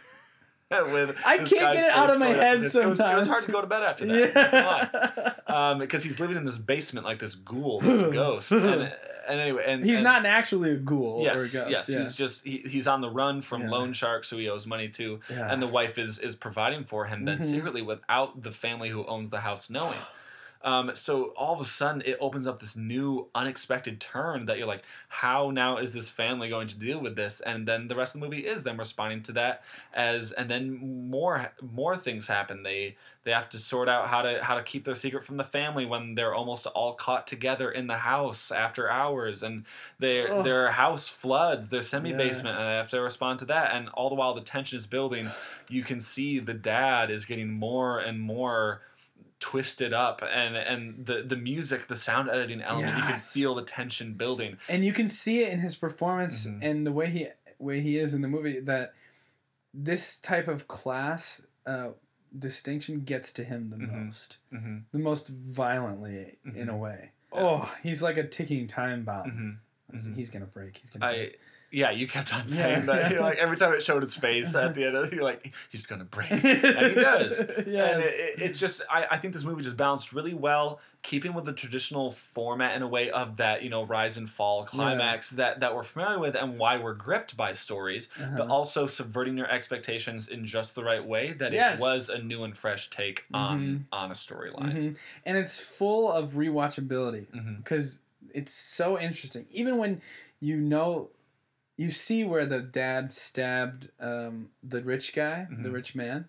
[laughs] with I can't get it out of my head It was, it was hard to go to bed after that. yeah. um, because he's living in this basement like this ghoul, this [laughs] ghost, and, and anyway, and he's and- not actually a ghoul Yes, or a ghost. yes, yeah. he's just he, he's on the run from Yeah. loan sharks who he owes money to, Yeah. and the wife is is providing for him then Mhm. secretly without the family who owns the house knowing. [sighs] Um, so all of a sudden it opens up this new unexpected turn that you're like, how now is this family going to deal with this? And then the rest of the movie is them responding to that as, and then more more things happen. They they have to sort out how to how to keep their secret from the family when they're almost all caught together in the house after hours, and their Ugh. their house floods, their semi basement, and they have to respond to that. And all the while the tension is building, you can see the dad is getting more and more twisted up and and the the music the sound editing element you can feel the tension building and you can see it in his performance Mhm. and the way he way he is in the movie that this type of class uh, distinction gets to him the Mhm. most mm-hmm. the most violently in a Mhm. way oh, he's like a ticking time bomb. hmm mhm. He's gonna break. He's gonna. I break. Yeah, you kept on Yeah. saying that. You're like every time it showed his face at the end of it, you're like, he's gonna break. [laughs] and he does. yes. And it, it- it's just, I, I think this movie just balanced really well, keeping with the traditional format in a way of that, you know, rise and fall climax that, that we're familiar with and why we're gripped by stories, but Uh-huh. also subverting your expectations in just the right way that Yes. it was a new and fresh take on Mhm. on a storyline. Mhm. And it's full of rewatchability because it's so interesting. Even when you know, you see where the dad stabbed um, the rich guy, the Mhm. rich man,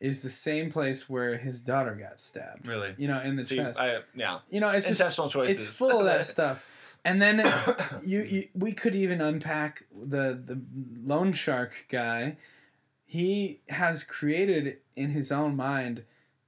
is the same place where his daughter got stabbed. Really. You know, in the See, chest. I, yeah, you know, it's just intentional choices. it's full of that [laughs] stuff. And then [coughs] you, you we could even unpack the the loan shark guy. He has created in his own mind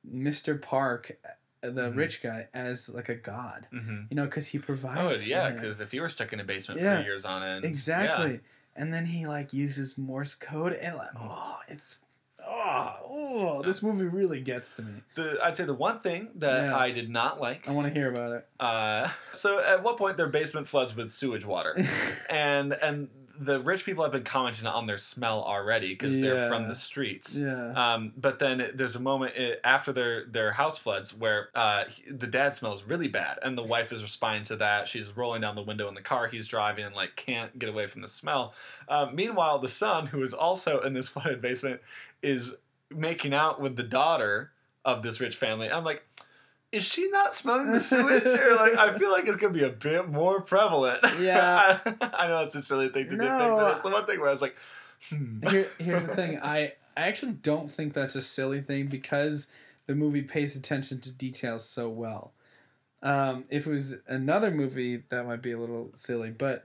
Mr. Park, the Mhm. rich guy, as like a god. hmm You know, because he provides. Oh yeah, because if you were stuck in a basement Yeah. for years on end, exactly. And then he like uses Morse code and like, Mhm. oh, it's. Oh, oh, this movie really gets to me. The, I'd say the one thing that Yeah. I did not like. I want to hear about it. Uh, [laughs] so at what point their basement floods with sewage water, [laughs] and and the rich people have been commenting on their smell already because they're from the streets. yeah. Um, but then there's a moment i after their their house floods where uh, he- the dad smells really bad, and the wife is responding to that. She's rolling down the window in the car he's driving and like can't get away from the smell. Um, meanwhile, the son, who is also in this [laughs] flooded basement, is making out with the daughter of this rich family. I'm like. Is she not smelling the sewage? [laughs] or like, I feel like it's gonna be a bit more prevalent. Yeah. [laughs] I know it's a silly thing to No. nitpick, but it's the one thing where I was like, hmm. Here, here's the [laughs] thing. I I actually don't think that's a silly thing because the movie pays attention to details so well. Um, if it was another movie, that might be a little silly, but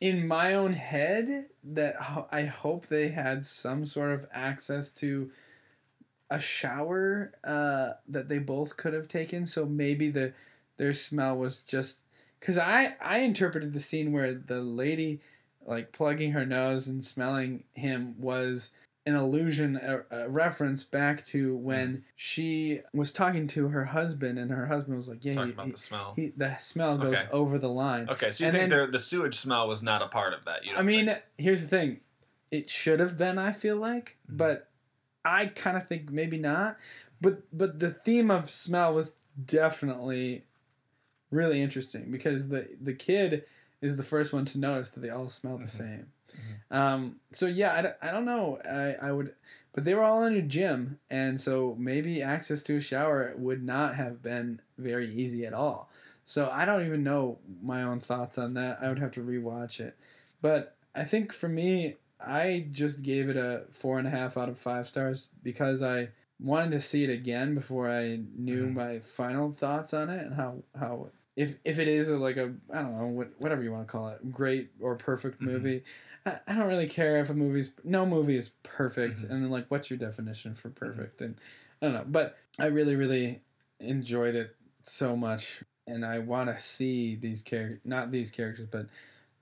in my own head, that ho- I hope they had some sort of access to a shower uh, that they both could have taken. So maybe the their smell was just because I I interpreted the scene where the lady like plugging her nose and smelling him was an allusion a, a reference back to when she was talking to her husband and her husband was like yeah talking he, about he, the smell. he- the smell goes Okay. over the line Okay, so you And think then- there the sewage smell was not a part of that? You know. I don't mean, think? here's the thing. It should have been, I feel like, Mhm. but I kind of think maybe not. But but the theme of smell was definitely really interesting because the the kid is the first one to notice that they all smell the Mhm. same. Mhm. Um, so yeah, I, don't- I don't know. I, I would, but they were all in a gym, and so maybe access to a shower would not have been very easy at all. So I don't even know my own thoughts on that. I would have to rewatch it. But I think for me, I just gave it a four and a half out of five stars because I wanted to see it again before I knew Mhm. my final thoughts on it and how how if if it is a, like a I don't know what whatever you want to call it great or perfect Mhm. movie. I, I don't really care if a movie's no movie is perfect Mhm. and then like what's your definition for perfect and I don't know but I really really enjoyed it so much and I want to see these characters not these characters but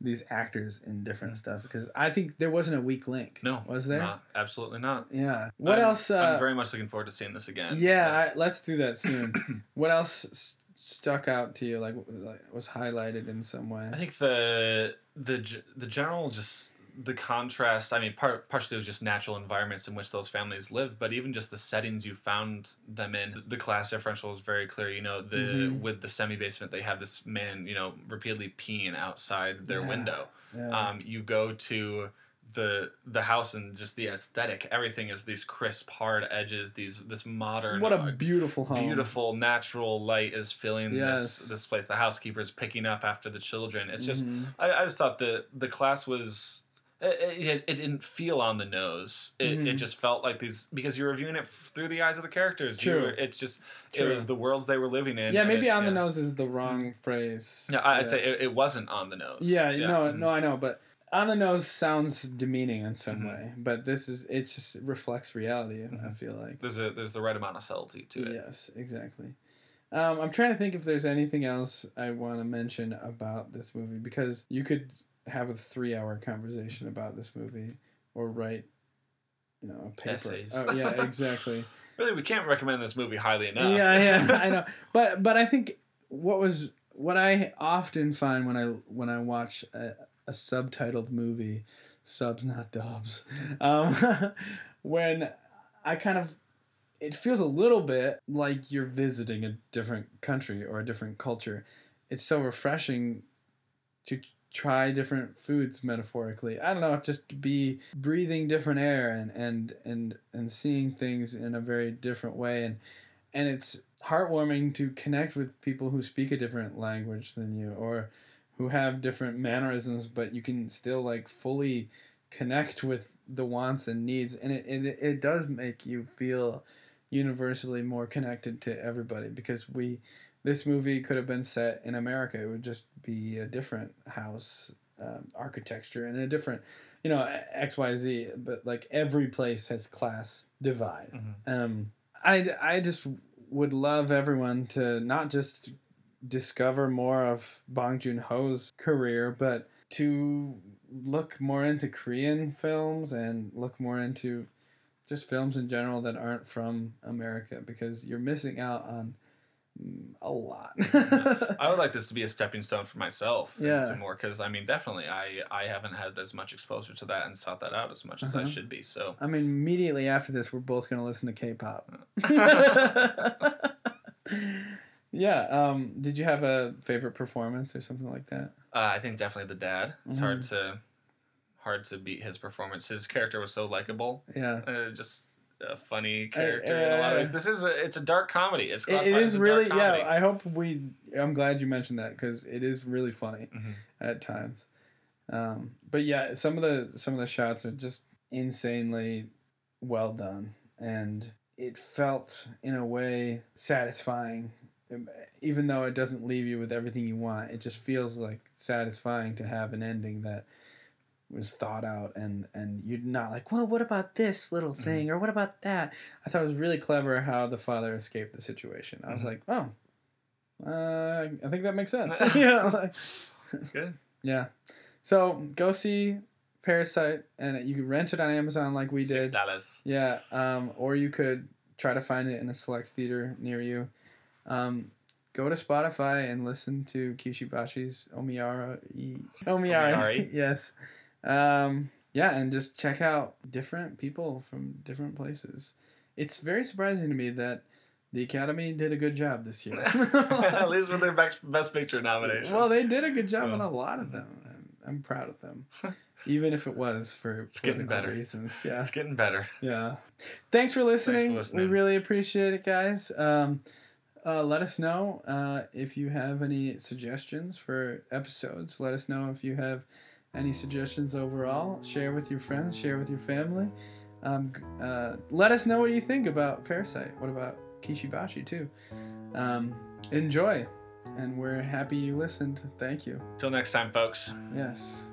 these actors in different Mhm. stuff because I think there wasn't a weak link. No, was there? Not, absolutely not. Yeah. What I'm- else? Uh, I'm very much looking forward to seeing this again. yeah, I, let's do that soon. [coughs] what else s- stuck out to you? Like, like was highlighted in some way? I think the the the general just the contrast. I mean, part partially it was just natural environments in which those families lived, but even just the settings you found them in. The class differential is very clear. You know, the Mhm. with the semi basement, they have this man, you know, repeatedly peeing outside their Yeah. window. Yeah. Um, you go to the the house and just the aesthetic. Everything is these crisp, hard edges. These this modern. what a uh, beautiful home. beautiful natural light is filling Yes. this this place. The housekeeper's picking up after the children. It's just Mhm. I, I just thought the the class was it, it, didn't feel on the nose. It, it Mhm. just felt like these because you're reviewing it through the eyes of the characters. True. were- it's just True. it was the worlds they were living in. yeah, maybe it- on the nose is the wrong phrase. Yeah, I- I'd Yeah. say it, it wasn't on the nose. Yeah, no, mhm. no, I know, but on the nose sounds demeaning in some Mhm. way. But this is it just reflects reality. I Mhm. feel like. There's a there's the right amount of subtlety to it. Yes, exactly. Um, I'm trying to think if there's anything else I want to mention about this movie because you could have a three-hour conversation about this movie or write, you know, a paper. Essays. Oh yeah, exactly. [laughs] Really, we can't recommend this movie highly enough. yeah, yeah, I know. [laughs] But but I think what was what I often find when I when I watch a, a subtitled movie, subs not dubs, [laughs] um, when I kind of it feels a little bit like you're visiting a different country or a different culture. It's so refreshing to try different foods metaphorically. I don't know, just be breathing different air and and and and seeing things in a very different way and and it's heartwarming to connect with people who speak a different language than you or who have different mannerisms but you can still like fully connect with the wants and needs and it, it, it does make you feel universally more connected to everybody because we this movie could have been set in America. It would just be a different house um, architecture and a different, you know, X Y Z. But like every place has class divide. Mhm. Um, I I just would love everyone to not just discover more of Bong Joon Ho's career, but to look more into Korean films and look more into just films in general that aren't from America because you're missing out on a lot. I would like this to be a stepping stone for myself. Yeah. And some more because I mean, definitely, I I haven't had as much exposure to that and sought that out as much as I Uh-huh. should be. So I mean, immediately after this, we're both gonna listen to K-pop. [laughs] yeah. Um. Did you have a favorite performance or something like that? uh, I think definitely the dad. It's hard Mhm. to hard to beat his performance. His character was so likable. Yeah. Uh, just a funny character in a lot of uh, ways. This is a it's a dark comedy. It's It, classified it as is really. Yeah. I hope we. I'm glad you mentioned that because it is really funny Mhm. at times. Um. But yeah, some of the some of the shots are just insanely well done, and it felt in a way satisfying Um, even though it doesn't leave you with everything you want it just feels like satisfying to have an ending that was thought out and and you're not like well what about this little thing or what about that i thought it was really clever how the father escaped the situation i was Mhm. like oh uh, i think that makes [laughs] sense [laughs] know, like- Good. [laughs] yeah so go see parasite and you can rent it on amazon like we did dollars. yeah, um, or you could try to find it in a select theater near you. Um, go to Spotify and listen to Kishibashi's Omiyara. Omiyara. Omiyari. yes. Um, yeah, and just check out different people from different places. It's very surprising to me that the Academy did a good job this year. [laughs] At least with their best, picture nomination. Well, they did a good job on a lot of them. I'm, I'm proud of them. Even if it was for [laughs] It's getting better. reasons. Yeah. it's getting better. Yeah. Thanks for listening. listening. We really appreciate it, guys. Um, uh, let us know uh, if you have any suggestions for episodes. Let us know if you have any suggestions overall. Share with your friends, share with your family. Um, uh, let us know what you think about Parasite. What about Kishibashi, too? Um, enjoy. And we're happy you listened. Thank you. Till next time, folks. Yes.